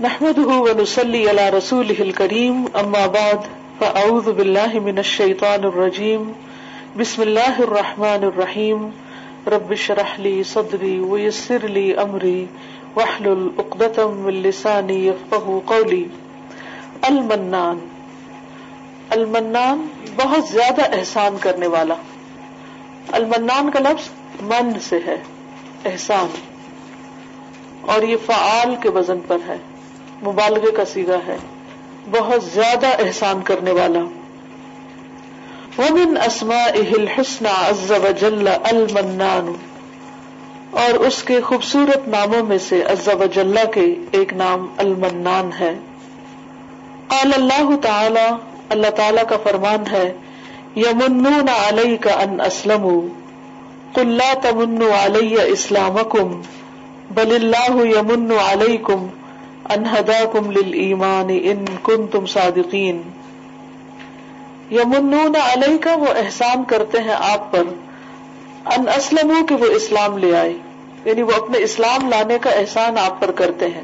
نحمده ونصلي على رسوله الكريم، أما بعد، فأعوذ بالله من الشيطان الرجيم. بسم الله الرحمن الرحيم. رب اشرح لي صدري ويسر لي أمري، واحلل عقدة من لساني يفقهوا قولي. المنان. المنان بہت زیادہ احسان کرنے والا. المنان کا لفظ من سے ہے، احسان. اور یہ فعال کے وزن پر ہے۔ مبالغے کا سیگا ہے۔ بہت زیادہ احسان کرنے والا۔ ومن اسما عز وجل المنان۔ اور اس کے خوبصورت ناموں میں سے عز وجل کے ایک نام المنان ہے۔ قال اللہ تعالی اللہ تعالی کا فرمان ہے یمنون علی کا ان اسلم قل لا تمنوا علی اسلامکم بل اللہ یمن علیکم انہدا کم لمان ان کن تم صادقین یمنون علیہ کا وہ احسان کرتے ہیں آپ پر ان اسلم کہ وہ اسلام لے آئے. یعنی وہ اپنے اسلام لانے کا احسان آپ پر کرتے ہیں.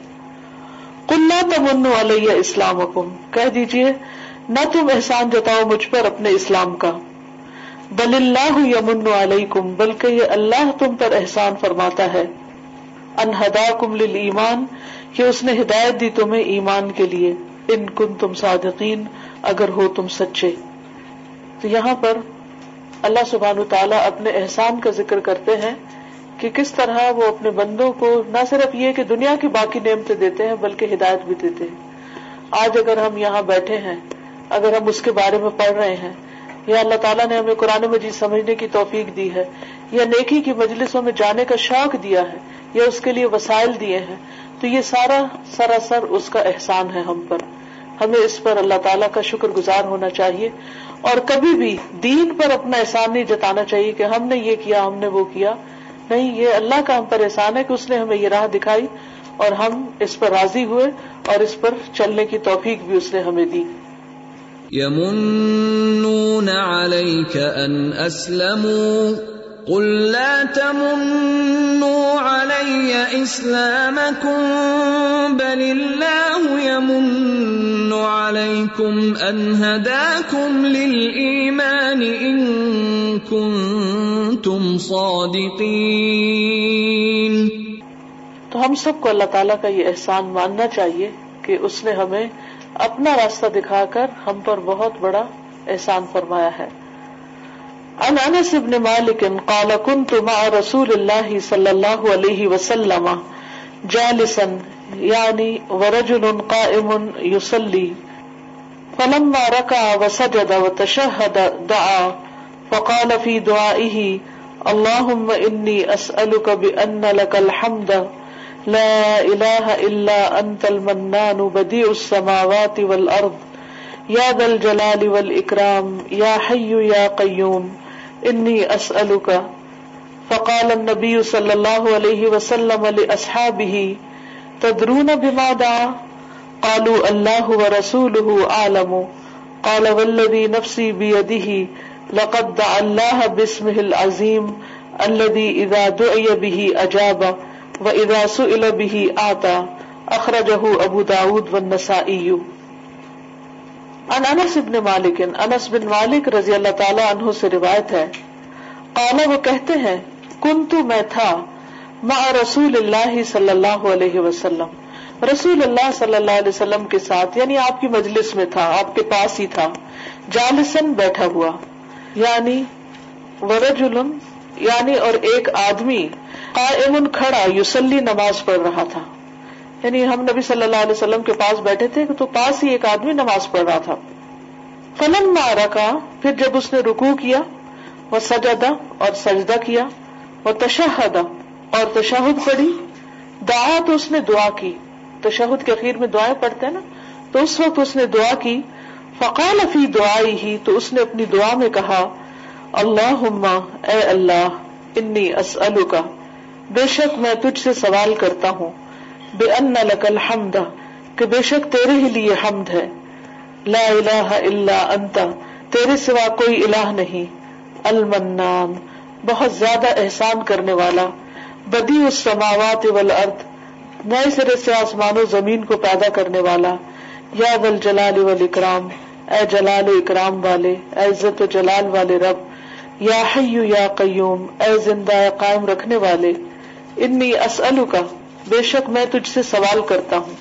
کلّا تمن علیہ اسلام حکم کہہ دیجیے، نہ تم احسان جتاؤ مجھ پر اپنے اسلام کا. بل اللہ یمن علیکم، بلکہ یہ اللہ تم پر احسان فرماتا ہے. انہدا کم لمان کہ اس نے ہدایت دی تمہیں ایمان کے لیے۔ ان کن تم صادقین، اگر ہو تم سچے۔ تو یہاں پر اللہ سبحان تعالیٰ اپنے احسان کا ذکر کرتے ہیں کہ کس طرح وہ اپنے بندوں کو نہ صرف یہ کہ دنیا کی باقی نعمتیں دیتے ہیں، بلکہ ہدایت بھی دیتے ہیں۔ آج اگر ہم یہاں بیٹھے ہیں، اگر ہم اس کے بارے میں پڑھ رہے ہیں، یا اللہ تعالیٰ نے ہمیں قرآن مجید سمجھنے کی توفیق دی ہے، یا نیکی کی مجلسوں میں جانے کا شوق دیا ہے، یا اس کے لیے وسائل دیے ہیں تو یہ سارا سراسر اس کا احسان ہے ہم پر۔ ہمیں اس پر اللہ تعالیٰ کا شکر گزار ہونا چاہیے۔ اور کبھی بھی دین پر اپنا احسان نہیں جتانا چاہیے کہ ہم نے یہ کیا، ہم نے وہ کیا۔ نہیں، یہ اللہ کا ہم پر احسان ہے کہ اس نے ہمیں یہ راہ دکھائی اور ہم اس پر راضی ہوئے اور اس پر چلنے کی توفیق بھی اس نے ہمیں دی۔ يمنون عليك ان اسلموا۔ قل لا تمنوا علي اسلامكم بل الله يمن عليكم ان هداكم للايمان ان كنتم صادقين۔ تو ہم سب کو اللہ تعالیٰ کا یہ احسان ماننا چاہیے کہ اس نے ہمیں اپنا راستہ دکھا کر ہم پر بہت بڑا احسان فرمایا ہے۔ عن انس بن مالك قال كنت مع رسول الله صلى الله عليه وسلم جالسا يعني ورجل قائم يصلي فلما ركع وسجد وتشهد دعا، فقال في دعائه اللهم اني اسالك بان لك الحمد، لا اله الا انت المنان بديع السماوات والارض يا ذا الجلال والاكرام يا حي يا قيوم انی اسألک فقال النبی صلی اللہ علیہ وسلم لأصحابه تدرون بما دعا قالوا اللہ ورسوله عالم قال والذي نفسي بيده لقد دعا الله باسمه العظيم الذي اذا دعي به اجاب واذا سئل به آتا. اخرجه ابو داود والنسائي ان انس ابن مالک انس بن مالک رضی اللہ تعالیٰ عنہ سے روایت ہے۔ قالا وہ کہتے ہیں کن تو میں تھا، مع رسول اللہ صلی اللہ علیہ وسلم۔ رسول اللہ صلی اللہ علیہ وسلم کے ساتھ یعنی آپ کی مجلس میں تھا، آپ کے پاس ہی تھا۔ جالسن بیٹھا ہوا۔ یعنی ورجل یعنی اور ایک آدمی قائم کھڑا، یوسلی نماز پڑھ رہا تھا۔ یعنی ہم نبی صلی اللہ علیہ وسلم کے پاس بیٹھے تھے تو پاس ہی ایک آدمی نماز پڑھ رہا تھا۔ فلم مارا کا پھر جب اس نے رکو کیا، وہ سجدا اور سجدہ کیا، وہ تشہدا اور تشہد پڑھی۔ دعا تو اس نے دعا کی۔ تشہد کے اخیر میں دعائیں پڑھتے ہیں نا۔ تو اس وقت اس نے دعا کی۔ فقال فی دعائی ہی تو اس نے اپنی دعا میں کہا اللہ اے اللہ، انی اسلو کا بے شک میں تجھ سے سوال کرتا ہوں۔ بے ان لک الحمد، کہ بے شک تیرے ہی لیے حمد ہے۔ لا الہ الا انت، تیرے سوا کوئی الہ نہیں۔ المنان، بہت زیادہ احسان کرنے والا۔ بدی السماوات والارض، نئے سرے سے آسمان و زمین کو پیدا کرنے والا۔ یا ول جلال اکرام اے جلال و اکرام والے، اے عزت و جلال والے رب۔ یا حیو یا قیوم، اے زندہ قائم رکھنے والے۔ انی اسلو کا بے شک میں تجھ سے سوال کرتا ہوں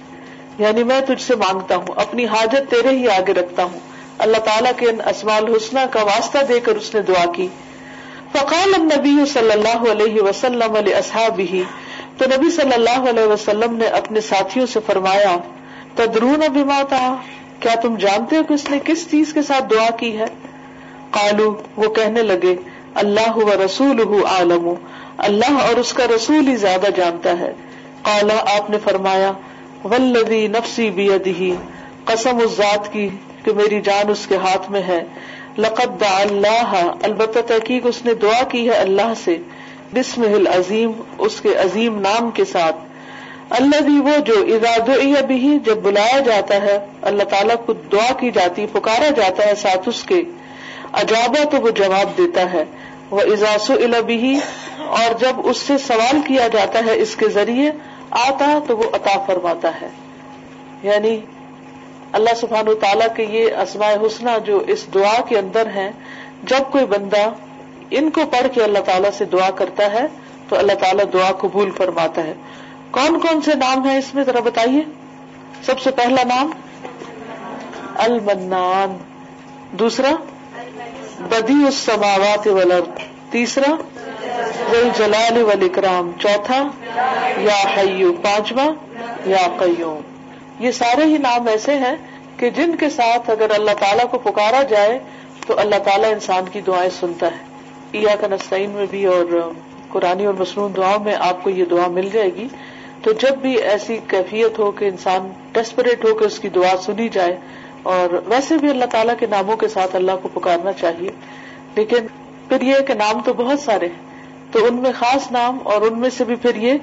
یعنی میں تجھ سے مانگتا ہوں، اپنی حاجت تیرے ہی آگے رکھتا ہوں۔ اللہ تعالیٰ کے ان اسمال حسنہ کا واسطہ دے کر اس نے دعا کی۔ فقال النبی صلی اللہ علیہ وسلم علیہ اصحاب ہی تو نبی صلی اللہ علیہ وسلم نے اپنے ساتھیوں سے فرمایا، تدرون بما تھا کیا تم جانتے ہو کہ اس نے کس چیز کے ساتھ دعا کی ہے؟ قالو، وہ کہنے لگے، اللہ و رسول عالم اللہ اور اس کا رسول ہی زیادہ جانتا ہے۔ قالا، آپ نے فرمایا ولدی نفسی بیدہی قسم اس ذات کی کہ میری جان اس کے ہاتھ میں ہے۔ لقد دعا اللہ، البتہ تحقیق اس نے دعا کی ہے اللہ سے۔ بسم عظیم اس کے عظیم نام کے ساتھ۔ اللہ بھی وہ جو اراد بھی جب بلایا جاتا ہے، اللہ تعالیٰ کو دعا کی جاتی، پکارا جاتا ہے ساتھ اس کے۔ عجابہ تو وہ جواب دیتا ہے۔ وہ اجاس البی اور جب اس سے سوال کیا جاتا ہے اس کے ذریعے آتا تو وہ عطا فرماتا ہے۔ یعنی اللہ سبحان و تعالیٰ کے یہ اسماء حسنہ جو اس دعا کے اندر ہیں، جب کوئی بندہ ان کو پڑھ کے اللہ تعالیٰ سے دعا کرتا ہے، تو اللہ تعالیٰ دعا قبول فرماتا ہے۔ کون کون سے نام ہیں اس میں؟ ذرا بتائیے۔ سب سے پہلا نام؟ المنان۔ دوسرا؟ بدی اس سماوات ولر تیسرا؟ جلال والاکرام، چوتھا، یا حیو پانچواں، یا قیوم۔ یہ سارے ہی نام ایسے ہیں کہ جن کے ساتھ اگر اللہ تعالیٰ کو پکارا جائے تو اللہ تعالیٰ انسان کی دعائیں سنتا ہے۔ عیا کا میں بھی اور قرآن اور مصنون دعاؤں میں آپ کو یہ دعا مل جائے گی۔ تو جب بھی ایسی کیفیت ہو کہ انسان ڈیسپریٹ ہو کہ اس کی دعا سنی جائے اور ویسے بھی اللہ تعالیٰ کے ناموں کے ساتھ اللہ کو پکارنا چاہیے۔ لیکن پھر یہ کہ نام تو بہت سارے ہیں۔ تو ان میں خاص نام اور ان میں سے بھی پھر یہ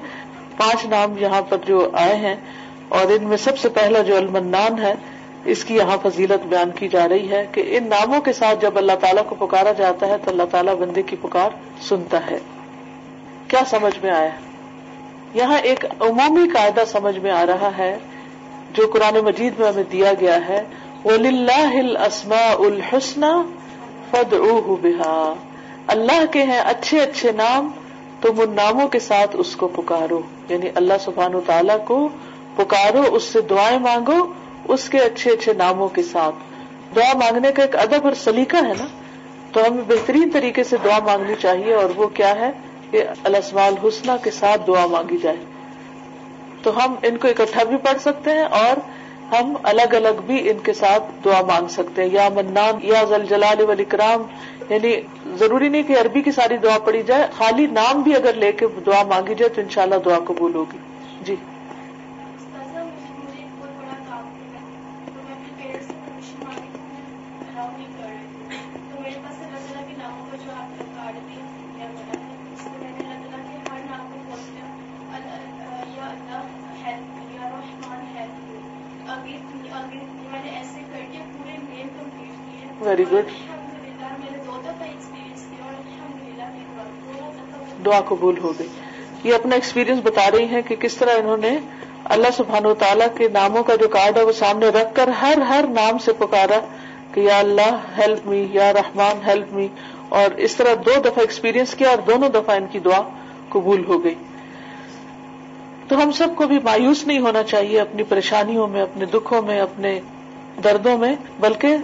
پانچ نام یہاں پر جو آئے ہیں اور ان میں سب سے پہلا جو المنان ہے، اس کی یہاں فضیلت بیان کی جا رہی ہے کہ ان ناموں کے ساتھ جب اللہ تعالیٰ کو پکارا جاتا ہے تو اللہ تعالیٰ بندے کی پکار سنتا ہے۔ کیا سمجھ میں آیا؟ یہاں ایک عمومی قاعدہ سمجھ میں آ رہا ہے جو قرآن مجید میں ہمیں دیا گیا ہے۔ وہ اسما الحسن فد بہا اللہ کے ہیں اچھے اچھے نام تم ان ناموں کے ساتھ اس کو پکارو۔ یعنی اللہ سبحان و تعالیٰ کو پکارو، اس سے دعائیں مانگو، اس کے اچھے اچھے ناموں کے ساتھ۔ دعا مانگنے کا ایک ادب اور سلیقہ ہے نا؟ تو ہمیں بہترین طریقے سے دعا مانگنی چاہیے، اور وہ کیا ہے؟ کہ الاسمال حسنہ کے ساتھ دعا مانگی جائے۔ تو ہم ان کو اکٹھا بھی پڑھ سکتے ہیں اور ہم الگ الگ بھی ان کے ساتھ دعا مانگ سکتے ہیں۔ یا منان، یا زلجلال والاکرام یعنی ضروری نہیں کہ عربی کی ساری دعا پڑی جائے، خالی نام بھی اگر لے کے دعا مانگی جائے تو انشاءاللہ دعا قبول ہوگی۔ جی۔ ویری گڈ دعا قبول ہو گئی۔ یہ اپنا ایکسپیرینس بتا رہی ہیں کہ کس طرح انہوں نے اللہ سبحان و تعالیٰ کے ناموں کا جو کارڈ ہے وہ سامنے رکھ کر ہر ہر نام سے پکارا کہ یا اللہ ہیلپ می یا رحمان ہیلپ می اور اس طرح دو دفعہ ایکسپیرینس کیا اور دونوں دفعہ ان کی دعا قبول ہو گئی۔ تو ہم سب کو بھی مایوس نہیں ہونا چاہیے اپنی پریشانیوں میں، اپنے دکھوں میں، اپنے دردوں میں، بلکہ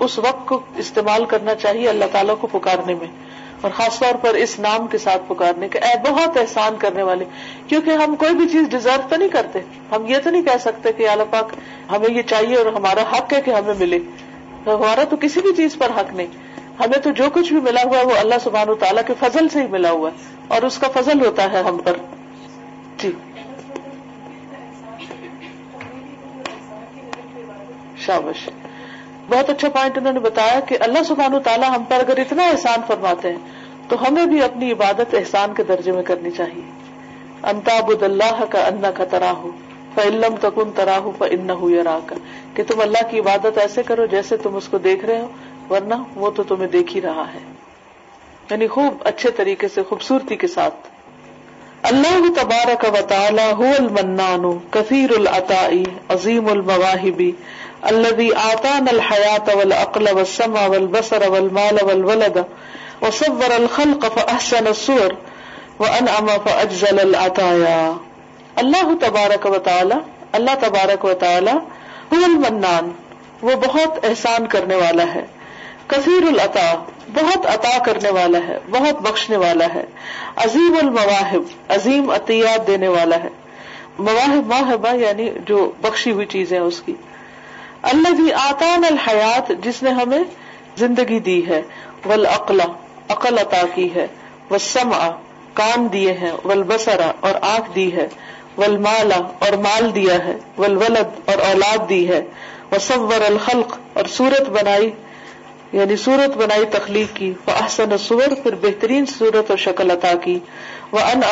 اس وقت کو استعمال کرنا چاہیے اللہ تعالیٰ کو پکارنے میں اور خاص طور پر اس نام کے ساتھ پکارنے کے اے، بہت احسان کرنے والے۔ کیونکہ ہم کوئی بھی چیز ڈیزرو تو نہیں کرتے۔ ہم یہ تو نہیں کہہ سکتے کہ اللہ پاک ہمیں یہ چاہیے اور ہمارا حق ہے کہ ہمیں ملے۔ ہمارا تو کسی بھی چیز پر حق نہیں۔ ہمیں تو جو کچھ بھی ملا ہوا ہے وہ اللہ سبحان و تعالیٰ کے فضل سے ہی ملا ہوا ہے اور اس کا فضل ہوتا ہے ہم پر۔ جی۔ شابش بہت اچھا پوائنٹ انہوں نے بتایا کہ اللہ سبحان تعالیٰ ہم پر اگر اتنا احسان فرماتے ہیں، تو ہمیں بھی اپنی عبادت احسان کے درجے میں کرنی چاہیے۔ انتاب اللہ کا انا کا تراہ فعلم تکن تراہ فن یا کا کہ تم اللہ کی عبادت ایسے کرو جیسے تم اس کو دیکھ رہے ہو، ورنہ وہ تو تمہیں دیکھ ہی رہا ہے۔ یعنی خوب اچھے طریقے سے، خوبصورتی کے ساتھ۔ اللہ تبارک و تعالی هو المنان، کثیر العطاء، عظیم المواهب الذي آتانا الحياة والعقل والسمع والبصر والمال والولد وصور الخلق فأحسن الصور وأنعم فأجزل العطايا اللہ تبارک و تعالی اللہ تبارک و تعالی هو المنان، وہ بہت احسان کرنے والا ہے، کثیر العطا، بہت عطا کرنے والا ہے، بہت بخشنے والا ہے، عظیم المواہب، عظیم عطیات دینے والا ہے۔ مواہب، ماہبہ یعنی جو بخشی ہوئی چیزیں اس کی۔ اللہ بھی آتان الحیات جس نے ہمیں زندگی دی ہے، والعقل، عقل عطا کی ہے، والسمع، کان دیے ہیں، والبصر اور آنکھ دی ہے والمالا اور مال دیا ہے، والولد اور اولاد دی ہے، وصور الخلق اور صورت بنائی یعنی صورت بنائی تخلیق کی وہ احسن سور پھر بہترین صورت اور شکل عطا کی وہ ان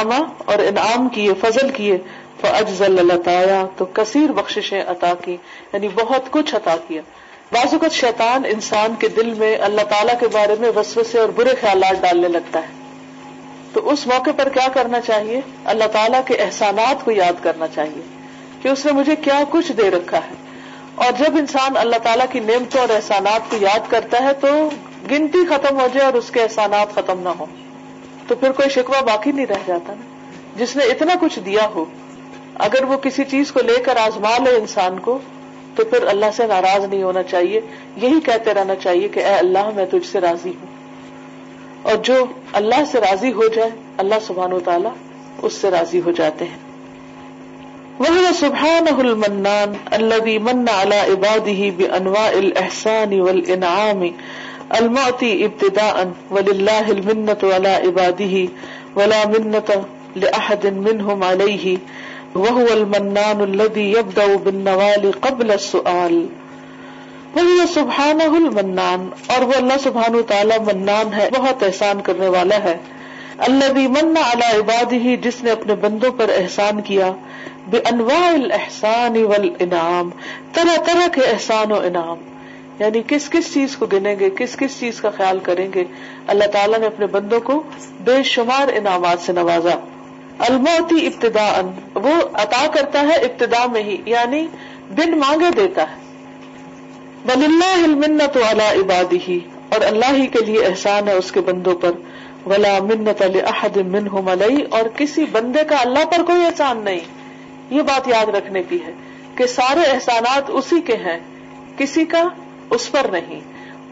اور انعام کیے، فضل کیے وہ اجزل تو کثیر بخششیں عطا کی یعنی بہت کچھ عطا کیا۔ بعض اوقات شیطان انسان کے دل میں اللہ تعالیٰ کے بارے میں وسوسے اور برے خیالات ڈالنے لگتا ہے۔ تو اس موقع پر کیا کرنا چاہیے؟ اللہ تعالیٰ کے احسانات کو یاد کرنا چاہیے کہ اس نے مجھے کیا کچھ دے رکھا ہے۔ اور جب انسان اللہ تعالیٰ کی نعمتوں اور احسانات کو یاد کرتا ہے تو گنتی ختم ہو جائے اور اس کے احسانات ختم نہ ہو تو پھر کوئی شکوہ باقی نہیں رہ جاتا نا۔ جس نے اتنا کچھ دیا ہو اگر وہ کسی چیز کو لے کر آزما لے انسان کو، تو پھر اللہ سے ناراض نہیں ہونا چاہیے۔ یہی کہتے رہنا چاہیے کہ اے اللہ، میں تجھ سے راضی ہوں۔ اور جو اللہ سے راضی ہو جائے، اللہ سبحان و تعالیٰ اس سے راضی ہو جاتے ہیں۔ وہ سبحان المنان الذي من على عباده بانواع الاحسان والانعام المعطي ابتداء ولله المنة على عباده ولا منة لاحد منهم عليه وهو المنان الذي يبدا بالنوال قبل السؤال. وہ سبحان المنان، اور وہ اللہ سبحان تعالی منان ہے، بہت احسان کرنے والا ہے۔ اللہ بھی من اعلی عبادی جس نے اپنے بندوں پر احسان کیا۔ بے انواع الاحسان والانعام طرح طرح کے احسان و انعام۔ یعنی کس کس چیز کو گنیں گے، کس کس چیز کا خیال کریں گے۔ اللہ تعالیٰ نے اپنے بندوں کو بے شمار انعامات سے نوازا۔ الموتی ابتدا وہ عطا کرتا ہے ابتدا میں ہی یعنی بن مانگے دیتا ہے۔ بل اللہ المنت علی عبادی ہی اور اللہ ہی کے لیے احسان ہے اس کے بندوں پر۔ ولا منت علی احد منہم اور کسی بندے کا اللہ پر کوئی احسان نہیں۔ یہ بات یاد رکھنے کی ہے کہ سارے احسانات اسی کے ہیں، کسی کا اس پر نہیں۔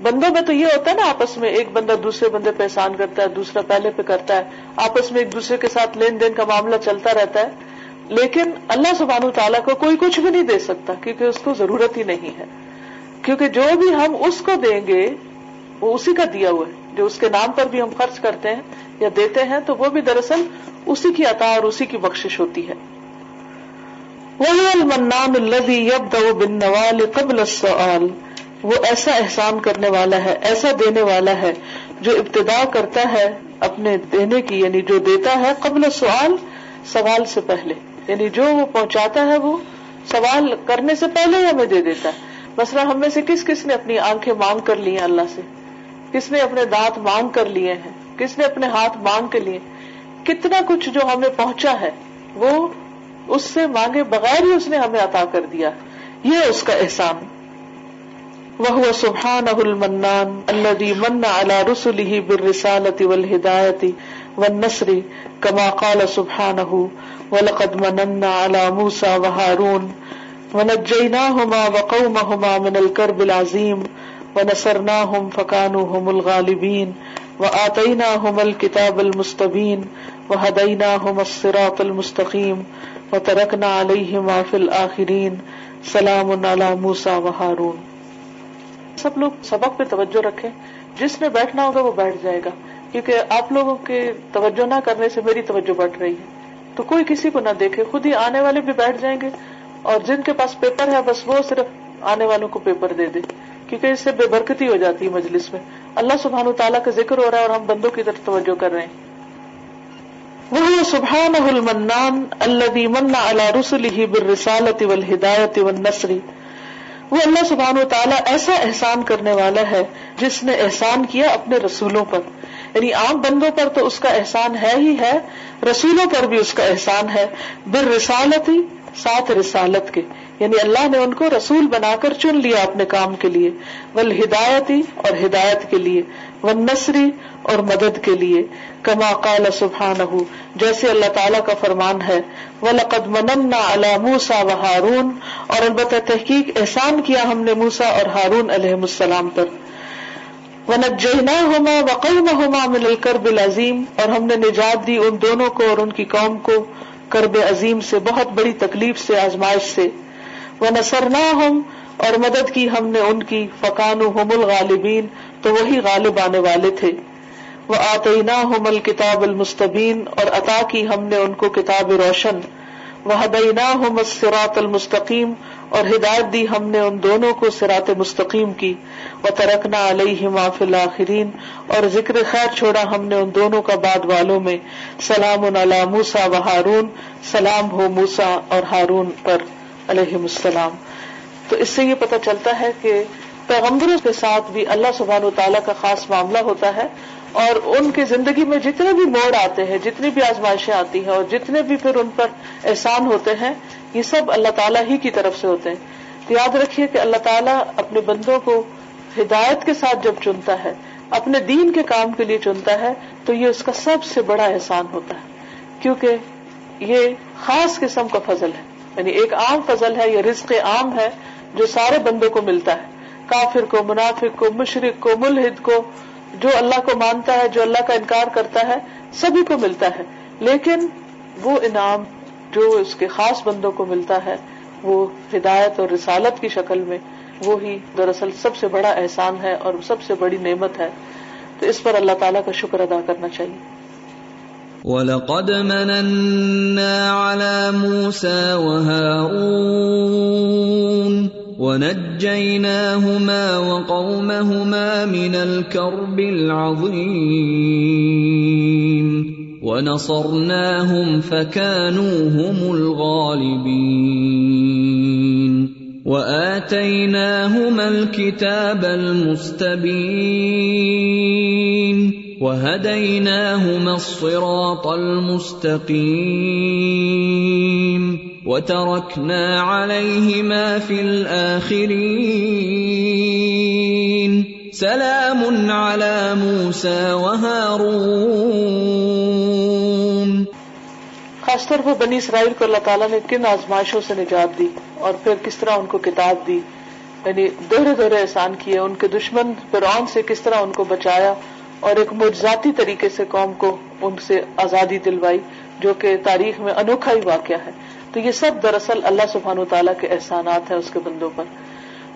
بندوں میں تو یہ ہوتا ہے نا، آپس میں ایک بندہ دوسرے بندے پہ احسان کرتا ہے، دوسرا پہلے پہ کرتا ہے، آپس میں ایک دوسرے کے ساتھ لین دین کا معاملہ چلتا رہتا ہے۔ لیکن اللہ سبحانہ تعالیٰ کو کوئی کچھ بھی نہیں دے سکتا، کیونکہ اس کو ضرورت ہی نہیں ہے۔ کیونکہ جو بھی ہم اس کو دیں گے، وہ اسی کا دیا ہوا ہے۔ جو اس کے نام پر بھی ہم خرچ کرتے ہیں یا دیتے ہیں، تو وہ بھی دراصل اسی کی عطا اور اسی کی بخشش ہوتی ہے۔ المنان الذي يبدا بالنوال قبل السؤال۔ وہ ایسا احسان کرنے والا ہے، ایسا دینے والا ہے جو ابتدا کرتا ہے اپنے دینے کی یعنی جو دیتا ہے قبل سوال سوال سے پہلے۔ یعنی جو وہ پہنچاتا ہے وہ سوال کرنے سے پہلے ہی ہمیں دے دیتا ہے۔ مثلا ہم میں سے کس کس نے اپنی آنکھیں مانگ کر لی ہیں اللہ سے؟ کس نے اپنے دانت مانگ کر لیے ہیں؟ کس نے اپنے ہاتھ مانگ کے لیے؟ کتنا کچھ جو ہمیں پہنچا ہے، وہ اس سے مانگے بغیر ہی اس نے ہمیں عطا کر دیا۔ یہ اس کا احسان۔ وہ سبحان المنان الذي من على رسله بالرسالة والهداية والنصر كما قال سبحانه ولقد مننا على موسى وهارون ونجيناهما وقومهما من الكرب العظيم ونصرناهم فكانوا هم الغالبين وآتيناهم الكتاب المستبين وهديناهم الصراط المستقيم وترکنا علیہ محفل آخرین سلام موسا و ہارون سب لوگ سبق پہ توجہ رکھیں۔ جس نے بیٹھنا ہوگا وہ بیٹھ جائے گا، کیونکہ آپ لوگوں کے توجہ نہ کرنے سے میری توجہ بڑھ رہی ہے۔ تو کوئی کسی کو نہ دیکھے، خود ہی آنے والے بھی بیٹھ جائیں گے۔ اور جن کے پاس پیپر ہے، بس وہ صرف آنے والوں کو پیپر دے دے، کیونکہ اس سے بے برکتی ہو جاتی ہے مجلس میں۔ اللہ سبحان و تعالیٰ کا ذکر ہو رہا ہے اور ہم بندوں کی طرف توجہ کر رہے ہیں۔ وہ سبحان المنان الذي من على رسله بالرسالة والهداية والنصر۔ وہ اللہ سبحان و تعالیٰ ایسا احسان کرنے والا ہے جس نے احسان کیا اپنے رسولوں پر۔ یعنی عام بندوں پر تو اس کا احسان ہے ہی ہے، رسولوں پر بھی اس کا احسان ہے۔ بر رسالت ہی ساتھ رسالت کے۔ یعنی اللہ نے ان کو رسول بنا کر چن لیا اپنے کام کے لیے۔ ول ہدایتی اور ہدایت کے لیے۔ و نصری اور مدد کے لیے، کما قال سبحان جیسے اللہ تعالیٰ کا فرمان ہے وہ لقد من موسا و ہارون اور البتہ تحقیق احسان کیا ہم نے موسا اور ہارون علیہ السلام پر۔ ونجنا ہوما وقل ہوما مل اور ہم نے نجات دی ان دونوں کو اور ان کی قوم کو کرب عظیم سے، بہت بڑی تکلیف سے، آزمائش سے۔ وہ ہم اور مدد کی ہم نے ان کی فقان ہم الغالبین تو وہی غالب آنے والے تھے۔ وہ آتینا ہم الکتاب المستبین اور عطا کی ہم نے ان کو کتاب روشن۔ وہ ہدینا ہم سرات المستقیم اور ہدایت دی ہم نے ان دونوں کو سرات مستقیم کی۔ وہ ترکنا علیہ معاف الآخرین اور ذکر خیر چھوڑا ہم نے ان دونوں کا بعد والوں میں۔ سلام علی موسا و ہارون سلام ہو موسا اور ہارون پر۔ علیہ السلام۔ تو اس سے یہ پتہ چلتا ہے کہ پیغمبروں کے ساتھ بھی اللہ سبحان و تعالیٰ کا خاص معاملہ ہوتا ہے۔ اور ان کی زندگی میں جتنے بھی موڑ آتے ہیں، جتنی بھی آزمائشیں آتی ہیں اور جتنے بھی پھر ان پر احسان ہوتے ہیں، یہ سب اللہ تعالیٰ ہی کی طرف سے ہوتے ہیں۔ تو یاد رکھیے کہ اللہ تعالیٰ اپنے بندوں کو ہدایت کے ساتھ جب چنتا ہے، اپنے دین کے کام کے لیے چنتا ہے، تو یہ اس کا سب سے بڑا احسان ہوتا ہے۔ کیونکہ یہ خاص قسم کا فضل ہے۔ یعنی ایک عام فضل ہے، یہ رزق عام ہے جو سارے بندوں کو ملتا ہے۔ کافر کو، منافق کو، مشرق کو، ملحد کو جو اللہ کو مانتا ہے، جو اللہ کا انکار کرتا ہے، سبھی کو ملتا ہے۔ لیکن وہ انعام جو اس کے خاص بندوں کو ملتا ہے، وہ ہدایت اور رسالت کی شکل میں، وہی دراصل سب سے بڑا احسان ہے اور سب سے بڑی نعمت ہے۔ تو اس پر اللہ تعالیٰ کا شکر ادا کرنا چاہیے۔ وَلَقَدْ مَنَنَّا عَلَى مُوسَى وَهَارُونَ وَنَجَّيْنَاهُمَا وَقَوْمَهُمَا مِنَ الْكَرْبِ الْعَظِيمِ وَنَصَرْنَاهُمْ فَكَانُوا هُمُ الْغَالِبِينَ وآتيناهما الكتاب المستبين وهديناهما الصراط المستقيم وتركنا عليهما في الآخرين سلام على موسى وهارون خاص طور پر بنی اسرائیل کو اللہ تعالیٰ نے کن آزمائشوں سے نجات دی اور پھر کس طرح ان کو کتاب دی؟ یعنی دوہرے دوہرے احسان کیے، ان کے دشمن فرعون سے کس طرح ان کو بچایا اور ایک مجزاتی طریقے سے قوم کو ان سے آزادی دلوائی، جو کہ تاریخ میں انوکھا ہی واقعہ ہے۔ تو یہ سب دراصل اللہ سبحان و تعالیٰ کے احسانات ہیں اس کے بندوں پر۔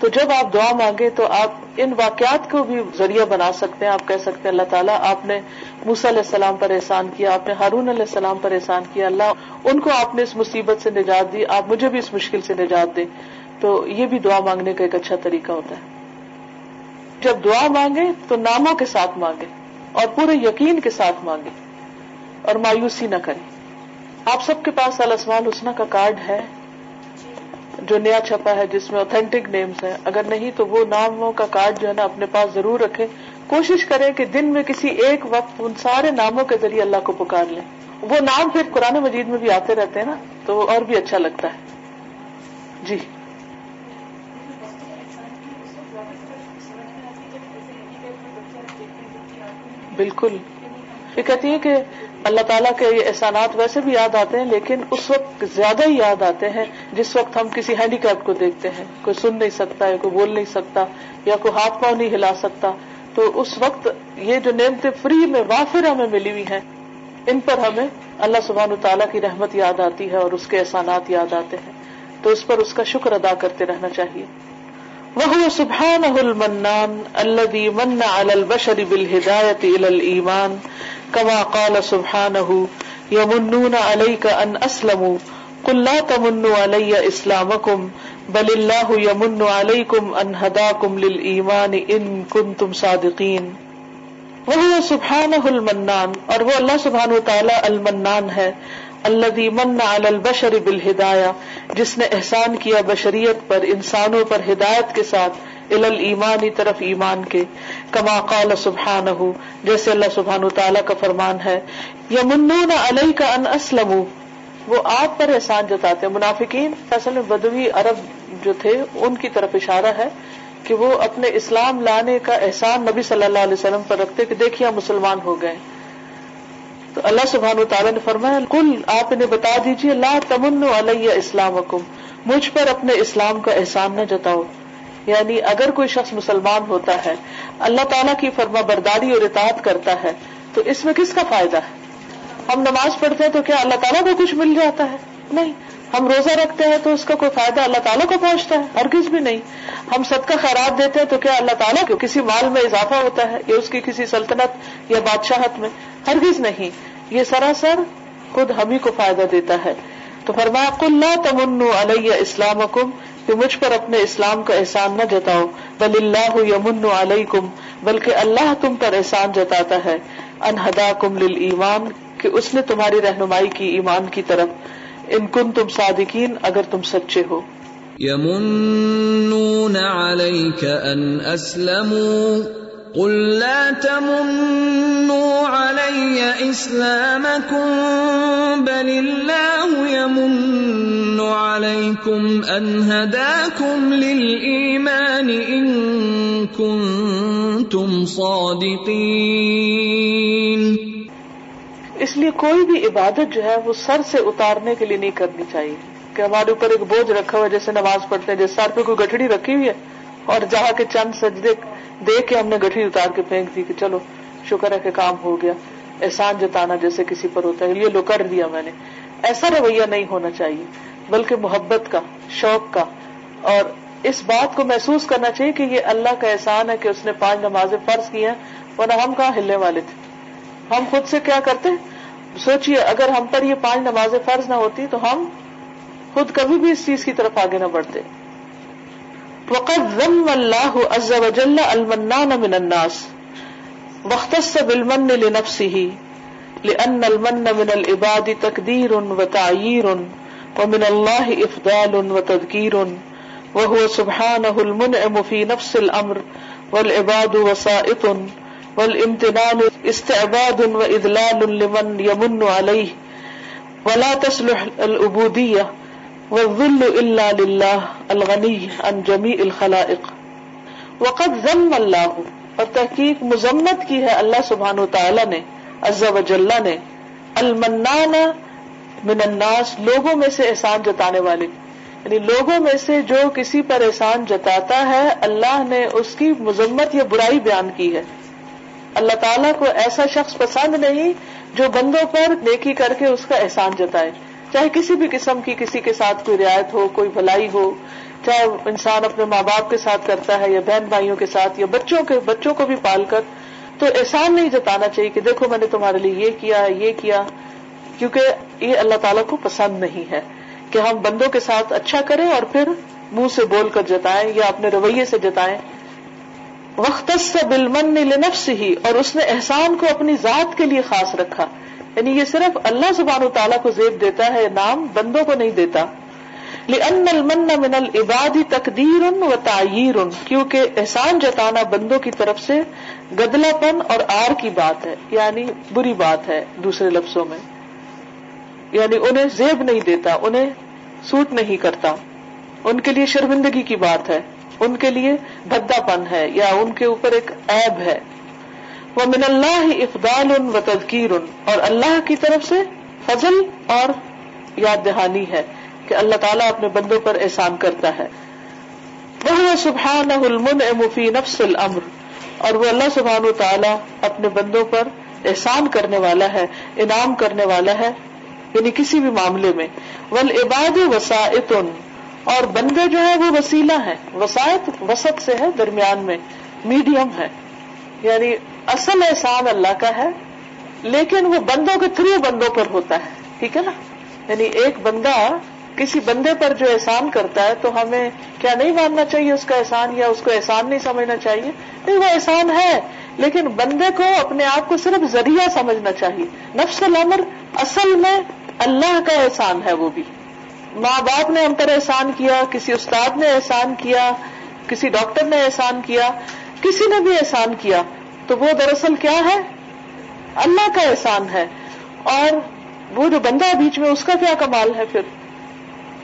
تو جب آپ دعا مانگے تو آپ ان واقعات کو بھی ذریعہ بنا سکتے ہیں۔ آپ کہہ سکتے ہیں، اللہ تعالیٰ آپ نے موسیٰ علیہ السلام پر احسان کیا، آپ نے ہارون علیہ السلام پر احسان کیا۔ اللہ ان کو آپ نے اس مصیبت سے نجات دی، آپ مجھے بھی اس مشکل سے نجات دیں۔ تو یہ بھی دعا مانگنے کا ایک اچھا طریقہ ہوتا ہے۔ جب دعا مانگے تو ناموں کے ساتھ مانگے اور پورے یقین کے ساتھ مانگے اور مایوسی نہ کریں آپ سب کے پاس الاسمان حسنہ کا کارڈ ہے۔ جو نیا چھپا ہے، جس میں اوتھینٹک نیمز ہیں۔ اگر نہیں تو وہ ناموں کا کارڈ جو ہے نا اپنے پاس ضرور رکھے کوشش کریں کہ دن میں کسی ایک وقت ان سارے ناموں کے ذریعے اللہ کو پکار لیں۔ وہ نام پھر قرآن مجید میں بھی آتے رہتے ہیں نا، تو وہ اور بھی اچھا لگتا ہے۔ جی۔ بالکل۔ یہ کہتی ہے کہ اللہ تعالیٰ کے یہ احسانات ویسے بھی یاد آتے ہیں، لیکن اس وقت زیادہ ہی یاد آتے ہیں جس وقت ہم کسی ہینڈی کیپ کو دیکھتے ہیں۔ کوئی سن نہیں سکتا ہے کوئی بول نہیں سکتا یا کوئی ہاتھ پاؤں نہیں ہلا سکتا۔ تو اس وقت یہ جو نعمتیں فری میں وافر ہمیں ملی ہوئی ہیں، ان پر ہمیں اللہ سبحان و تعالیٰ کی رحمت یاد آتی ہے اور اس کے احسانات یاد آتے ہیں۔ تو اس پر اس کا شکر ادا کرتے رہنا چاہیے۔ وہ سبحان المنان اللہ من على البشر بالہدایت الایمان کما قال سبحانہ یمنون علیک ان اسلموا قل لا تمنوا علی اسلامکم بل اللہ یمن علیکم ان ہداکم للایمان ان کنتم صادقین وہ سبحانہ المنان، اور وہ اللہ سبحانہ و المنان ہے، الذي من على البشر بالهدايه جس نے احسان کیا بشریت پر، انسانوں پر ہدایت کے ساتھ الل ایمانی طرف ایمان کے۔ کما قال سبحان جیسے اللہ سبحان تعالیٰ کا فرمان ہے، یمنون علیہ کا ان اسلم وہ آپ پر احسان جتاتے ہیں۔ منافقین، اصل میں بدوی عرب جو تھے، ان کی طرف اشارہ ہے کہ وہ اپنے اسلام لانے کا احسان نبی صلی اللہ علیہ وسلم پر رکھتے کہ دیکھیے مسلمان ہو گئے۔ تو اللہ سبحان و تعالیٰ نے فرمایا کل آپ انہیں بتا دیجیے لا تمن علیہ اسلام حکم مجھ پر اپنے اسلام کا احسان نہ جتاؤ۔ یعنی اگر کوئی شخص مسلمان ہوتا ہے، اللہ تعالیٰ کی فرما برداری اور اطاعت کرتا ہے، تو اس میں کس کا فائدہ ہے؟ ہم نماز پڑھتے ہیں تو کیا اللہ تعالیٰ کو کچھ مل جاتا ہے؟ نہیں۔ ہم روزہ رکھتے ہیں تو اس کا کوئی فائدہ اللہ تعالیٰ کو پہنچتا ہے، ہرگز بھی نہیں۔ ہم سب کا خیرات دیتے ہیں تو کیا اللہ تعالیٰ کو کسی مال میں اضافہ ہوتا ہے یا اس کی کسی سلطنت یا بادشاہت میں؟ ہرگز نہیں۔ یہ سراسر خود ہم ہی کو فائدہ دیتا ہے۔ تو فرمایا کل تمن علیہ اسلام حکم کہ مجھ پر اپنے اسلام کا احسان نہ جتاؤ۔ بل اللہ یمن علیکم، بلکہ اللہ تم پر احسان جتاتا ہے۔ انہدا کم لل کہ اس نے تمہاری رہنمائی کی ایمان کی طرف۔ ان کن تم صادقین، اگر تم سچے ہو۔ يمنون عليك أن أسلموا قل لا تمنوا علي إسلامكم بل الله يمن عليكم أن هداكم للإيمان إن كنتم صادقين اس لیے کوئی بھی عبادت جو ہے وہ سر سے اتارنے کے لیے نہیں کرنی چاہیے کہ ہمارے اوپر ایک بوجھ رکھا ہوا جیسے نماز پڑھتے ہیں، جیسے سر پہ کوئی گٹھڑی رکھی ہوئی ہے اور جہاں کے چند سجدے دیکھ کے ہم نے گٹھڑی اتار کے پھینک دی کہ چلو، شکر ہے کہ کام ہو گیا، احسان جتانا جیسے کسی پر ہوتا ہے، یہ لو کر دیا میں نے۔ ایسا رویہ نہیں ہونا چاہیے، بلکہ محبت کا، شوق کا۔ اور اس بات کو محسوس کرنا چاہیے کہ یہ اللہ کا احسان ہے کہ اس نے پانچ نمازیں فرض کی ہیں، ورنہ ہم کہاں ہلنے والے تھے؟ ہم خود سے کیا کرتے؟ ہیں سوچئے، اگر ہم پر یہ پانچ نمازیں فرض نہ ہوتی تو ہم خود کبھی بھی اس چیز کی طرف آگے نہ بڑھتے۔ وقت ضم اللہ عز وجل المنان من الناس واختص بالمن لنفسه لأن المن من العباد تقدير وتعيير ومن الله إفضال وتذكير وهو سبحانه المنعم في نفس الأمر والعباد وسائط والامتنان استعباد وإذلال لمن يمن عليه ولا تصلح العبودية الغنی ان جمی الخلائق. وقت ضم اللہ اور تحقیق مذمت کی ہے اللہ سبحان و تعالی نے، عز و نے، المنان من الناس، لوگوں میں سے احسان جتانے والے۔ یعنی لوگوں میں سے جو کسی پر احسان جتاتا ہے، اللہ نے اس کی مذمت یا برائی بیان کی ہے۔ اللہ تعالیٰ کو ایسا شخص پسند نہیں جو بندوں پر نیکی کر کے اس کا احسان جتائے۔ چاہے کسی بھی قسم کی کسی کے ساتھ کوئی رعایت ہو، کوئی بھلائی ہو، چاہے انسان اپنے ماں باپ کے ساتھ کرتا ہے یا بہن بھائیوں کے ساتھ یا بچوں کے، بچوں کو بھی پال کر، تو احسان نہیں جتانا چاہیے کہ دیکھو میں نے تمہارے لیے یہ کیا یہ کیا۔ کیونکہ یہ اللہ تعالیٰ کو پسند نہیں ہے کہ ہم بندوں کے ساتھ اچھا کریں اور پھر منہ سے بول کر جتائیں یا اپنے رویے سے جتائیں۔ وقت سے بلمن لنفس ہی اور اس نے احسان کو اپنی ذات کے لیے خاص رکھا۔ یعنی یہ صرف اللہ سبحان و تعالیٰ کو زیب دیتا ہے، نام بندوں کو نہیں دیتا۔ لأن المن من العباد تقدیر و تعیر کیونکہ احسان جتانا بندوں کی طرف سے گدلا پن اور آر کی بات ہے یعنی بری بات ہے دوسرے لفظوں میں۔ یعنی انہیں زیب نہیں دیتا، انہیں سوٹ نہیں کرتا۔ ان کے لیے شرمندگی کی بات ہے۔ ان کے لیے بھدا پن ہے یا ان کے اوپر ایک ایب ہے۔ وہ من اللہ افدال ان و تذکیر، اور اللہ کی طرف سے فضل اور یاد دہانی ہے کہ اللہ تعالیٰ اپنے بندوں پر احسان کرتا ہے۔ وہ سبحان المن مفی نفس الامر، اور وہ اللہ سبحان تعالیٰ اپنے بندوں پر احسان کرنے والا ہے، انعام کرنے والا ہے یعنی کسی بھی معاملے میں۔ ول عباد وسائط اور بندے جو ہے وہ وسیلہ ہے وسائط وسط سے ہے، درمیان میں میڈیم ہے۔ یعنی اصل احسان اللہ کا ہے، لیکن وہ بندوں کے تھرو بندوں پر ہوتا ہے۔ ٹھیک ہے نا؟ یعنی ایک بندہ کسی بندے پر جو احسان کرتا ہے تو ہمیں کیا نہیں ماننا چاہیے اس کا احسان یا اس کو احسان نہیں سمجھنا چاہیے؟ نہیں، وہ احسان ہے، لیکن بندے کو اپنے آپ کو صرف ذریعہ سمجھنا چاہیے۔ نفس العمر اصل میں اللہ کا احسان ہے وہ بھی۔ ماں باپ نے ہم پر احسان کیا، کسی استاد نے احسان کیا، کسی ڈاکٹر نے احسان کیا، کسی نے بھی احسان کیا، تو وہ دراصل کیا ہے؟ اللہ کا احسان ہے۔ اور وہ جو بندہ ہے بیچ میں، اس کا کیا کمال ہے پھر؟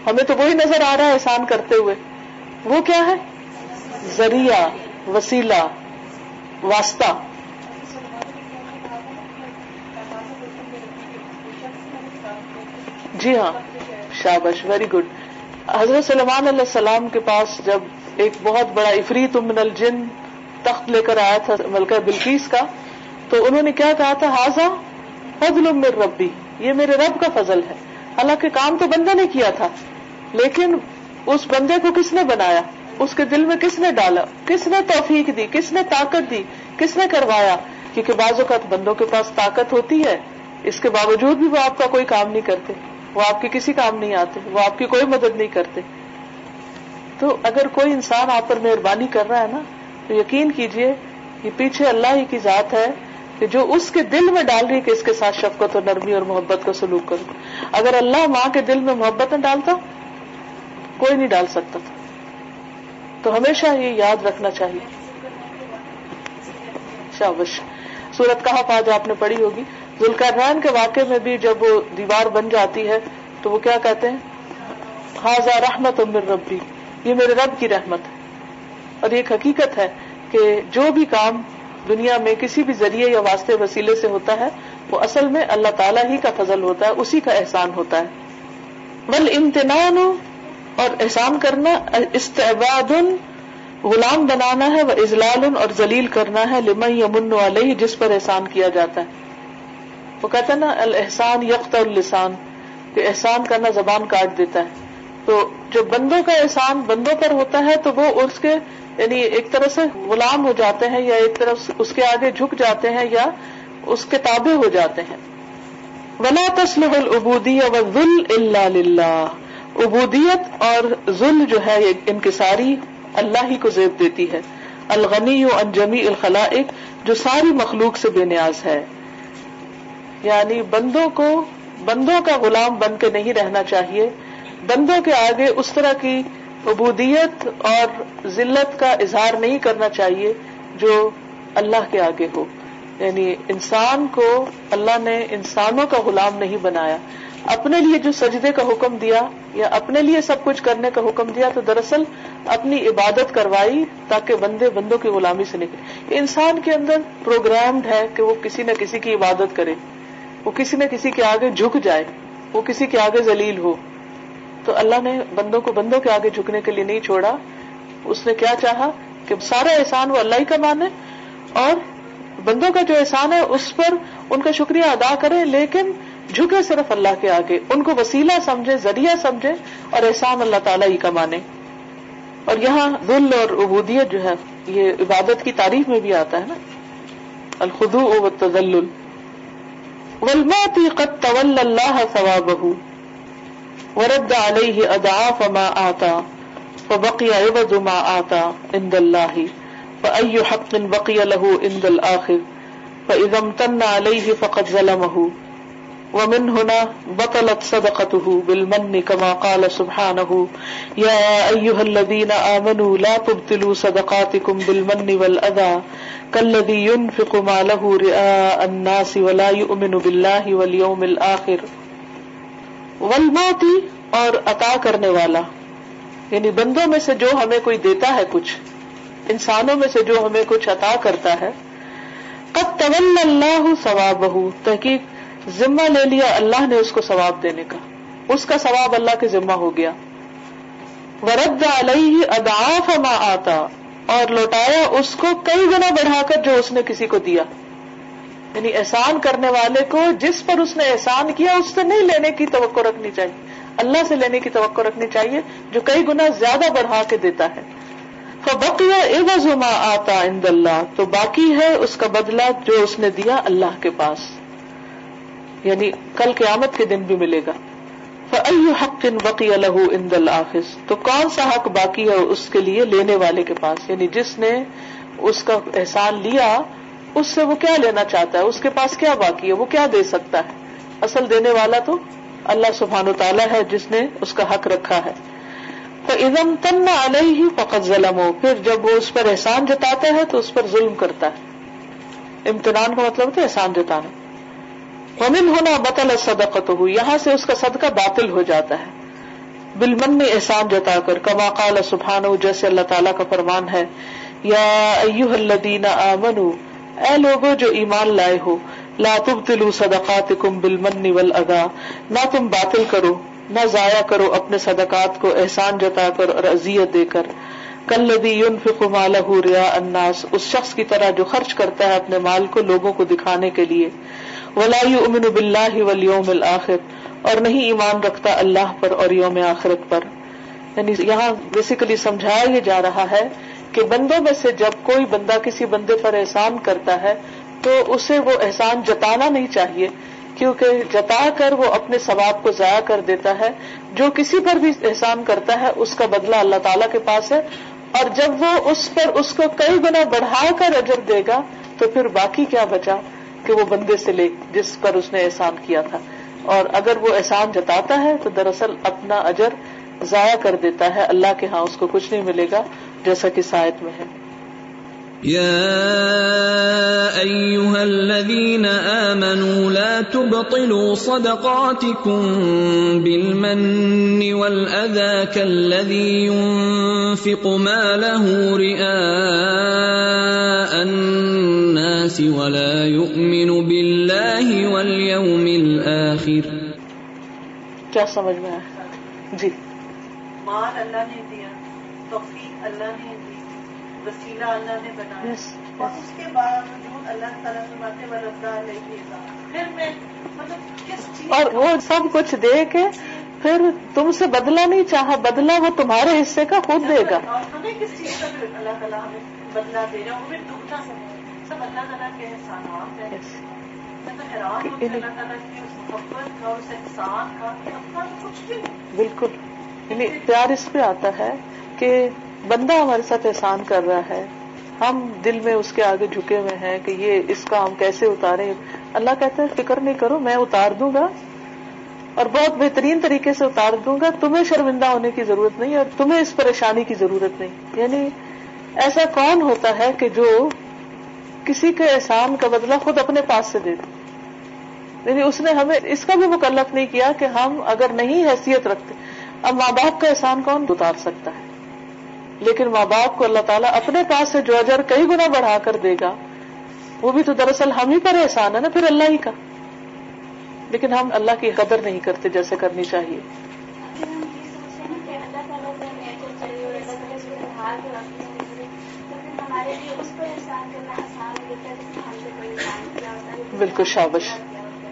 ہمیں تو وہی نظر آ رہا ہے احسان کرتے ہوئے۔ وہ کیا ہے؟ ذریعہ، وسیلہ، واسطہ۔ جی ہاں۔ شابش ویری گڈ حضرت سلمان علیہ السلام کے پاس جب ایک بہت بڑا افریت من الجن تخت لے کر آیا تھا ملکہ بلکیس کا، تو انہوں نے کیا کہا تھا حاضا فضل من ربی. یہ میرے رب کا فضل ہے۔ حالانکہ کام تو بندہ نے کیا تھا، لیکن اس بندے کو کس نے بنایا؟ اس کے دل میں کس نے ڈالا؟ کس نے توفیق دی؟ کس نے طاقت دی؟ کس نے کروایا؟ کیونکہ بعض اوقات بندوں کے پاس طاقت ہوتی ہے، اس کے باوجود بھی وہ آپ کا کوئی کام نہیں کرتے۔ وہ آپ کے کسی کام نہیں آتے، وہ آپ کی کوئی مدد نہیں کرتے۔ تو اگر کوئی انسان آپ پر مہربانی کر رہا ہے نا، تو یقین کیجیے یہ پیچھے اللہ ہی کی ذات ہے کہ جو اس کے دل میں ڈال رہی کہ اس کے ساتھ شفقت اور نرمی اور محبت کا سلوک کروں اگر اللہ ماں کے دل میں محبت نہ ڈالتا، کوئی نہیں ڈال سکتا تھا۔ تو ہمیشہ یہ یاد رکھنا چاہیے۔ شابش، سورت کہاں پاج آپ نے پڑھی ہوگی؟ ذوالقرنین کے واقعے میں بھی جب وہ دیوار بن جاتی ہے تو وہ کیا کہتے ہیں؟ خاصا رحمت امر ربی. یہ میرے رب کی رحمت ہے۔ اور یہ ایک حقیقت ہے کہ جو بھی کام دنیا میں کسی بھی ذریعے یا واسطے وسیلے سے ہوتا ہے، وہ اصل میں اللہ تعالیٰ ہی کا فضل ہوتا ہے، اسی کا احسان ہوتا ہے۔ بل امتنان، اور احسان کرنا استعباد غلام بنانا ہے وہ ازلال اور ذلیل کرنا ہے، لمن یمن علیہ، جس پر احسان کیا جاتا ہے۔ وہ کہتا ہے نا الحسان یکت السان کہ احسان کرنا زبان کاٹ دیتا ہے۔ تو جو بندوں کا احسان بندوں پر ہوتا ہے، تو وہ اس کے یعنی ایک طرح سے غلام ہو جاتے ہیں، یا ایک طرف اس کے آگے جھک جاتے ہیں، یا اس کے تابع ہو جاتے ہیں۔ ولا تسلم العبودی و ذل اللہ عبودیت اور ذل جو ہے انکساری اللہ ہی کو زیب دیتی ہے۔ الغنی و انجمی الخلائق، جو ساری مخلوق سے بے نیاز ہے۔ یعنی بندوں کو بندوں کا غلام بن کے نہیں رہنا چاہیے۔ بندوں کے آگے اس طرح کی عبودیت اور ذلت کا اظہار نہیں کرنا چاہیے جو اللہ کے آگے ہو۔ یعنی انسان کو اللہ نے انسانوں کا غلام نہیں بنایا۔ اپنے لیے جو سجدے کا حکم دیا یا اپنے لیے سب کچھ کرنے کا حکم دیا تو دراصل اپنی عبادت کروائی تاکہ بندے بندوں کی غلامی سے نکلے۔ انسان کے اندر پروگرامڈ ہے کہ وہ کسی نہ کسی کی عبادت کرے۔ وہ کسی نہ کسی کے آگے جھک جائے، وہ کسی کے آگے ذلیل ہو۔ تو اللہ نے بندوں کو بندوں کے آگے جھکنے کے لیے نہیں چھوڑا۔ اس نے کیا چاہا؟ کہ سارا احسان وہ اللہ ہی کا مانے اور بندوں کا جو احسان ہے، اس پر ان کا شکریہ ادا کرے، لیکن جھکے صرف اللہ کے آگے۔ ان کو وسیلہ سمجھے، ذریعہ سمجھے اور احسان اللہ تعالیٰ ہی کا مانے۔ اور یہاں ذل اور عبودیت جو ہے، یہ عبادت کی تعریف میں بھی آتا ہے نا۔ الخدو و تزل والمعطي قد تولى الله ثوابه ورد عليه اضعاف ما آتا فبقي عوض ما آتا عند الله فأي حق بقي له عند الآخر فإذا امتن عليه فقد ظلمه ومن هنا بطلت صدقته بالمن كما قال سبحانه، يا أيها الذين آمنوا لا تبتلوا صدقاتكم بالمن والأذى كالذي ينفق ماله رئاء الناس ولا يؤمن بالله واليوم الآخر. والموتی اور عطا کرنے والا یعنی بندوں میں سے جو ہمیں کوئی دیتا ہے کچھ، انسانوں میں سے جو ہمیں کچھ عطا کرتا ہے، قد طول اللہ ثوابہ تحقیق ذمہ لے لیا، اللہ نے اس کو ثواب دینے کا۔ اس کا ثواب اللہ کے ذمہ ہو گیا۔ ورد علیہ اداف ما آتا اور لوٹایا اس کو کئی گنا بڑھا کر جو اس نے کسی کو دیا۔ یعنی احسان کرنے والے کو جس پر اس نے احسان کیا، اس سے نہیں لینے کی توقع رکھنی چاہیے۔ اللہ سے لینے کی توقع رکھنی چاہیے، جو کئی گنا زیادہ بڑھا کے دیتا ہے۔ فبقیہ ما آتا عند اللہ تو باقی ہے اس کا بدلہ جو اس نے دیا اللہ کے پاس۔ یعنی کل قیامت کے دن بھی ملے گا۔ حق بقی الح ان الآخذ تو کون سا حق باقی ہے اس کے لیے لینے والے کے پاس؟ یعنی جس نے اس کا احسان لیا، اس سے وہ کیا لینا چاہتا ہے؟ اس کے پاس کیا باقی ہے؟ وہ کیا دے سکتا ہے؟ اصل دینے والا تو اللہ سبحان و تعالیٰ ہے جس نے اس کا حق رکھا ہے۔ ادم تن علیہ ہی فقط ظلم ہو پھر جب وہ اس پر احسان جتاتا ہے تو اس پر ظلم کرتا ہے۔ امتنان کا مطلب ہوتا ہے احسان جتانا۔ ومن ہونا بطل صدقت ہو یہاں سے اس کا صدقہ باطل ہو جاتا ہے۔ بالمن نے احسان جتا کر، کما قال سبحان جیسے اللہ تعالیٰ کا فرمان ہے، یا ایوہ الذین آمنو اے لوگو جو ایمان لائے ہو، لا تبتلوا صدقاتکم بالمن والاذا نہ تم باطل کرو، نہ ضائع کرو اپنے صدقات کو، احسان جتا کر اور اذیت دے کر۔ کلدی ينفق ماله رياء الناس، اس شخص کی طرح جو خرچ کرتا ہے اپنے مال کو لوگوں کو دکھانے کے لیے۔ ولا يؤمن بالله واليوم الاخر اور نہیں ایمان رکھتا اللہ پر اور یوم آخرت پر۔ یعنی یہاں بیسیکلی سمجھایا یہ جا رہا ہے کہ بندوں میں سے جب کوئی بندہ کسی بندے پر احسان کرتا ہے تو اسے وہ احسان جتانا نہیں چاہیے، کیونکہ جتا کر وہ اپنے ثواب کو ضائع کر دیتا ہے۔ جو کسی پر بھی احسان کرتا ہے، اس کا بدلہ اللہ تعالیٰ کے پاس ہے۔ اور جب وہ اس پر اس کو کئی گنا بڑھا کر اجر دے گا، تو پھر باقی کیا بچا؟ کہ وہ بندے سے لے جس پر اس نے احسان کیا تھا۔ اور اگر وہ احسان جتاتا ہے تو دراصل اپنا اجر ضائع کر دیتا ہے۔ اللہ کے ہاں اس کو کچھ نہیں ملے گا جیسا کہ سائد میں ہے۔ يا أيها الذين آمنوا لا تبطلوا صدقاتكم بالمن والأذى كالذي ينفق ماله رئاء الناس۔ ولا يؤمن بالله واليوم الآخر. کیا سمجھ میں آیا؟ جی۔ مال اللہ نے دیا توفیق اللہ نے دی وسیلہ اللہ نے بنایا۔ Yes, اور اس کے باوجود اللہ تعالیٰ سے باتیں برفدار لگے گا پھر میں مطلب کس چیز اور وہ سب کچھ دے کے پھر تم سے بدلا نہیں چاہا بدلا وہ تمہارے حصے کا خود دے گا۔ اور ہمیں کس چیز کا اللہ تعالیٰ ہمیں بدلا دے رہا ہمیں ڈوبنا سب سب اللہ تعالیٰ کے احسانات ہیں میں تو حیران ہوں کہ اللہ تعالیٰ کی اس محبت کا اس احسان کا کہ اپنا کچھ بھی نہیں بالکل یعنی پیار اس پہ آتا ہے کہ بندہ ہمارے ساتھ احسان کر رہا ہے ہم دل میں اس کے آگے جھکے ہوئے ہیں کہ یہ اس کا ہم کیسے اتارے اللہ کہتا ہے فکر نہیں کرو میں اتار دوں گا اور بہت بہترین طریقے سے اتار دوں گا تمہیں شرمندہ ہونے کی ضرورت نہیں اور تمہیں اس پریشانی کی ضرورت نہیں یعنی ایسا کون ہوتا ہے کہ جو کسی کے احسان کا بدلہ خود اپنے پاس سے دے دے یعنی اس نے ہمیں اس کا بھی مکلف نہیں کیا کہ ہم اگر نہیں حیثیت رکھتے، اب ماں باپ کا احسان کون اتار سکتا ہے؟ لیکن ماں باپ کو اللہ تعالیٰ اپنے پاس سے جو اجر کئی گنا بڑھا کر دے گا، وہ بھی تو دراصل ہم ہی پر احسان ہے نا، پھر اللہ ہی کا۔ لیکن ہم اللہ کی قدر نہیں کرتے جیسے کرنی چاہیے۔ ہمارے لیے اس پر احسان کرنا بالکل شابش۔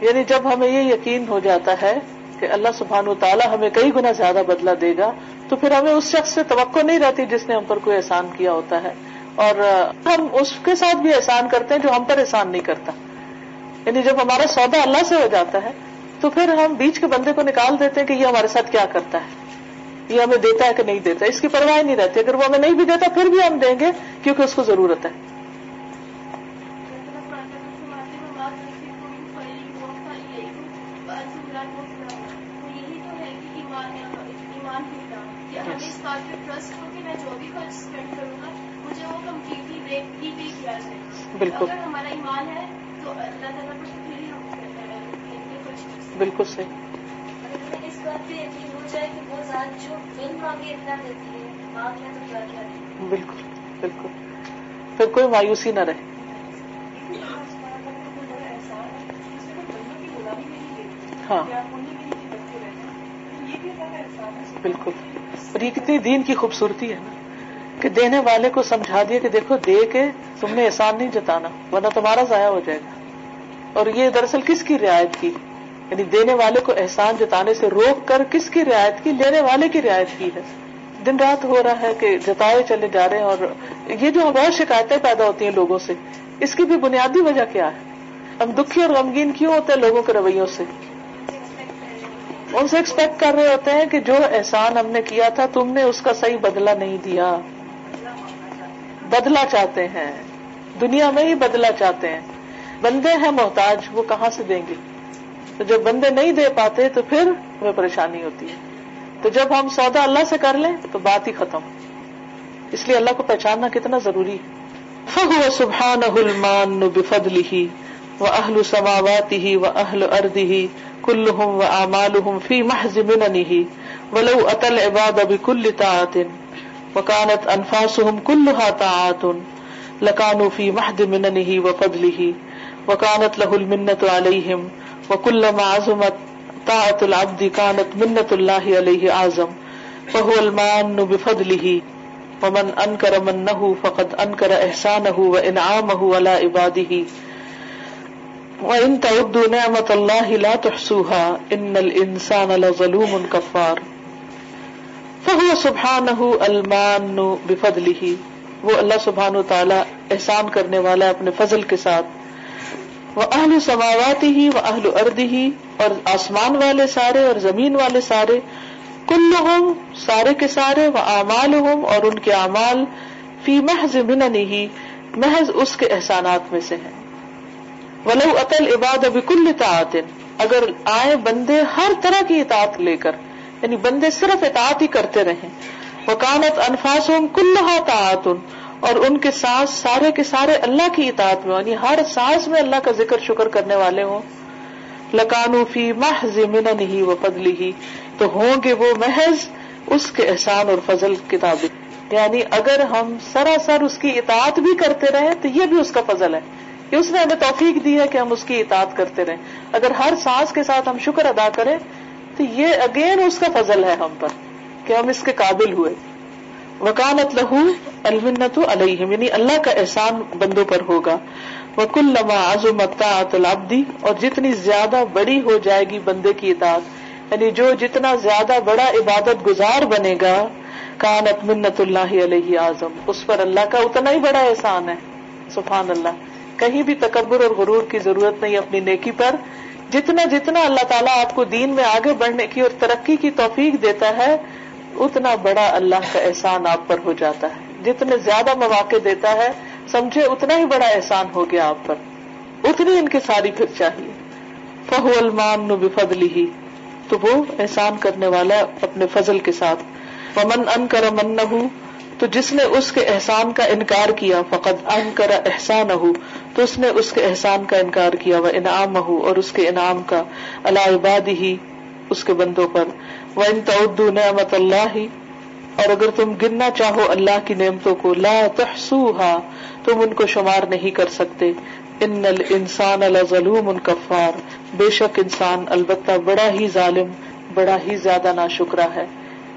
یعنی جب ہمیں یہ یقین ہو جاتا ہے کہ اللہ سبحانہ و تعالیٰ ہمیں کئی گنا زیادہ بدلہ دے گا، تو پھر ہمیں اس شخص سے توقع نہیں رہتی جس نے ہم پر کوئی احسان کیا ہوتا ہے۔ اور ہم اس کے ساتھ بھی احسان کرتے ہیں جو ہم پر احسان نہیں کرتا۔ یعنی جب ہمارا سودا اللہ سے ہو جاتا ہے، تو پھر ہم بیچ کے بندے کو نکال دیتے ہیں کہ یہ ہمارے ساتھ کیا کرتا ہے۔ یہ ہمیں دیتا ہے کہ نہیں دیتا، اس کی پرواہ نہیں رہتی۔ اگر وہ ہمیں نہیں بھی دیتا، پھر بھی ہم دیں گے کیونکہ اس کو ضرورت ہے۔ ٹرسٹ ہو کہ میں جو بھی اسپینڈ کروں گا مجھے وہ کمپلیٹلی پے کیا جائے بالکل۔ اگر ہمارا ایمان ہے تو اللہ تعالیٰ کو بالکل صحیح۔ اس بات پہ یقین ہو جائے کہ وہ ذات جو بن مانگے اتنا دیتی ہے مانگ تو کیا کیا بالکل بالکل۔ پھر کوئی مایوسی نہ رہے۔ ہاں۔ بالکل۔ اور یہ کتنی دین کی خوبصورتی ہے نا۔ کہ دینے والے کو سمجھا دیا کہ دیکھو، دے کے تم نے احسان نہیں جتانا، ورنہ تمہارا ضائع ہو جائے گا۔ اور یہ دراصل کس کی رعایت کی؟ یعنی دینے والے کو احسان جتانے سے روک کر کس کی رعایت کی؟ لینے والے کی رعایت کی ہے۔ دن رات ہو رہا ہے کہ جتائے چلے جا رہے ہیں اور یہ جو بہت شکایتیں پیدا ہوتی ہیں لوگوں سے، اس کی بھی بنیادی وجہ کیا ہے؟ ہم دکھی اور غمگین کیوں ہوتے ہیں لوگوں کے رویوں سے؟ ان سے ایکسپیکٹ کر رہے ہوتے ہیں کہ جو احسان ہم نے کیا تھا، تم نے اس کا صحیح بدلہ نہیں دیا۔ بدلا چاہتے ہیں۔ دنیا میں ہی بدلا چاہتے ہیں۔ بندے ہیں محتاج، وہ کہاں سے دیں گے؟ تو جب بندے نہیں دے پاتے تو پھر ہمیں پریشانی ہوتی ہے۔ تو جب ہم سودا اللہ سے کر لیں تو بات ہی ختم۔ اس لیے اللہ کو پہچاننا کتنا ضروری ہے۔ فہو سبحان المان بفدلی و اہل سماواتی و اہل اردی کلہم و اعمالہم فی محض مننی ولو اتل عباد بکل طاعت وکانت انفاسہم کلہا طاعات لکانو فی محض مننی و فضلہ وکانت لہ المنت علیہم وکلما عظمت طاعت العبد كانت منت اللہ علیہ اعظم فهو المان بفضله ومن انکر منه فقد انکر احسانه وانعامه على عباده وان تعدوا نعمت اللہ لا تحصوها ان الانسان لظلوم کفار فهو سبحانه المان بفضله. وہ اللہ سبحانہ تعالی احسان کرنے والا اپنے فضل کے ساتھ. وہ اہل سماوات ہی وہ اہل ارد ہی اور آسمان والے سارے اور زمین والے سارے کل ہوں سارے کے سارے وہ اعمال ہوں اور ان کے اعمال فی محض ہی محض اس کے احسانات میں سے ہیں۔ ولو اتل عباد ابھی کل تعطن اگر آئے بندے ہر طرح کی اطاعت لے کر یعنی بندے صرف اطاعت ہی کرتے رہیں۔ وکانت انفاس ہوں کل اور ان کے سانس سارے کے سارے اللہ کی اطاعت میں یعنی ہر سانس میں اللہ کا ذکر شکر کرنے والے ہوں۔ لکانو فی محض من ہی و فضلی ہی تو ہوں گے وہ محض اس کے احسان اور فضل کتاب یعنی اگر ہم سراسر اس کی اطاعت بھی کرتے رہے تو یہ بھی اس کا فضل ہے۔ کہ اس نے ہمیں توفیق دی ہے کہ ہم اس کی اطاعت کرتے رہیں۔ اگر ہر سانس کے ساتھ ہم شکر ادا کریں، تو یہ اگین اس کا فضل ہے ہم پر کہ ہم اس کے قابل ہوئے۔ وکانت لہو المنت علیہ یعنی اللہ کا احسان بندوں پر ہوگا۔ وہ کل لما عظمت العبدی اور جتنی زیادہ بڑی ہو جائے گی بندے کی اطاعت یعنی جو جتنا زیادہ بڑا عبادت گزار بنے گا، کانت منت اللہ علیہ اعظم، اس پر اللہ کا اتنا ہی بڑا احسان ہے۔ سبحان اللہ۔ کہیں بھی تکبر اور غرور کی ضرورت نہیں اپنی نیکی پر۔ جتنا جتنا اللہ تعالیٰ آپ کو دین میں آگے بڑھنے کی اور ترقی کی توفیق دیتا ہے، اتنا بڑا اللہ کا احسان آپ پر ہو جاتا ہے۔ جتنے زیادہ مواقع دیتا ہے، سمجھے اتنا ہی بڑا احسان ہو گیا آپ پر۔ اتنی ان کی ساری پھر چاہیے۔ فہو المان بفضلی ہی تو وہ احسان کرنے والا اپنے فضل کے ساتھ۔ ومن ان کر من نہ تو جس نے اس کے احسان کا انکار کیا فقط ان کر احسان ہو تو اس نے اس کے احسان کا انکار کیا وہ انعام ہو اور اس کے انعام کا اللہ عباد ہی اس کے بندوں پر۔ وہ ان تعدو نعمت اللہ، اور اگر تم گننا چاہو اللہ کی نعمتوں کو، لا تحسوها تم ان کو شمار نہیں کر سکتے۔ ان الانسان لظلوم کفار، بے شک انسان البتہ بڑا ہی ظالم، بڑا ہی زیادہ ناشکرا ہے۔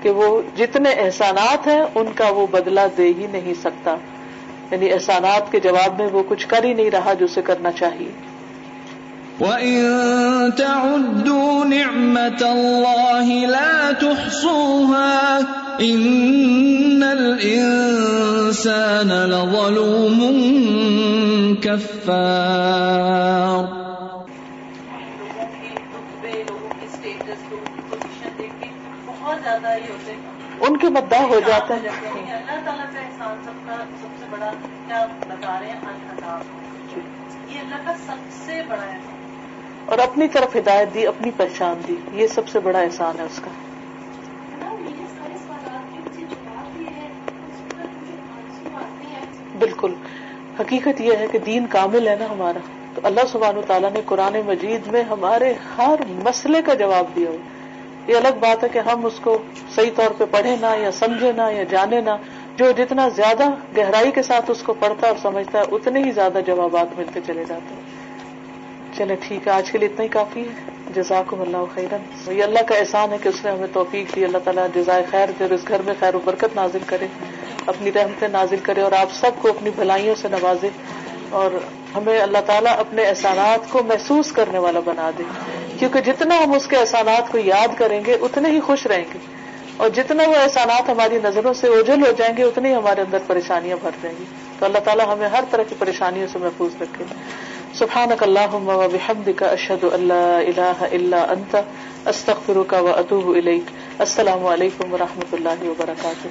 کہ وہ جتنے احسانات ہیں، ان کا وہ بدلہ دے ہی نہیں سکتا۔ یعنی احسانات کے جواب میں وہ کچھ کر ہی نہیں رہا جو اسے کرنا چاہیے۔ وَإِن تَعُدُّوا نِعْمَةَ اللَّهِ لَا تُحْصُوهَا إِنَّ الْإِنسَانَ لَظَلُومٌ كَفَّارٌ۔ ان کے مداح ہو جاتا ہے اللہ تعالیٰ کا احسان سب کا سب سے بڑا کیا بتا رہے ہیں یہ اللہ کا سب سے بڑا احسان۔ اور اپنی طرف ہدایت دی اپنی پہچان دی۔ یہ سب سے بڑا احسان ہے اس کا۔ بالکل۔ حقیقت یہ ہے کہ دین کامل ہے نا ہمارا۔ تو اللہ سبحان تعالیٰ نے قرآن مجید میں ہمارے ہر مسئلے کا جواب دیا یہ الگ بات ہے کہ ہم اس کو صحیح طور پہ پڑھے نہ یا سمجھے نہ یا جانے نہ جو جتنا زیادہ گہرائی کے ساتھ اس کو پڑھتا اور سمجھتا ہے، اتنے ہی زیادہ جوابات ملتے چلے جاتے ہیں۔ چلے ٹھیک ہے، آج کے لیے اتنا ہی کافی ہے۔ جزاک اللہ خیرن۔ یہ اللہ کا احسان ہے کہ اس نے ہمیں توفیق دی۔ اللہ تعالیٰ جزائے خیر دے اور اس گھر میں خیر و برکت نازل کرے۔ اپنی رحمتیں نازل کرے اور آپ سب کو اپنی بھلائیوں سے نوازے اور ہمیں اللہ تعالیٰ اپنے احسانات کو محسوس کرنے والا بنا دے۔ کیونکہ جتنا ہم اس کے احسانات کو یاد کریں گے، اتنے ہی خوش رہیں گے۔ اور جتنا وہ احسانات ہماری نظروں سے اوجھل ہو جائیں گے، اتنی ہی ہمارے اندر پریشانیاں بھر جائیں گی۔ تو اللہ تعالیٰ ہمیں ہر طرح کی پریشانیوں سے محفوظ رکھے۔ سبحان اللہ وبحمد کا اشد اللہ اللہ اللہ انت استخر کا و واتوب اليك السلام علیکم و رحمۃ اللہ وبرکاتہ۔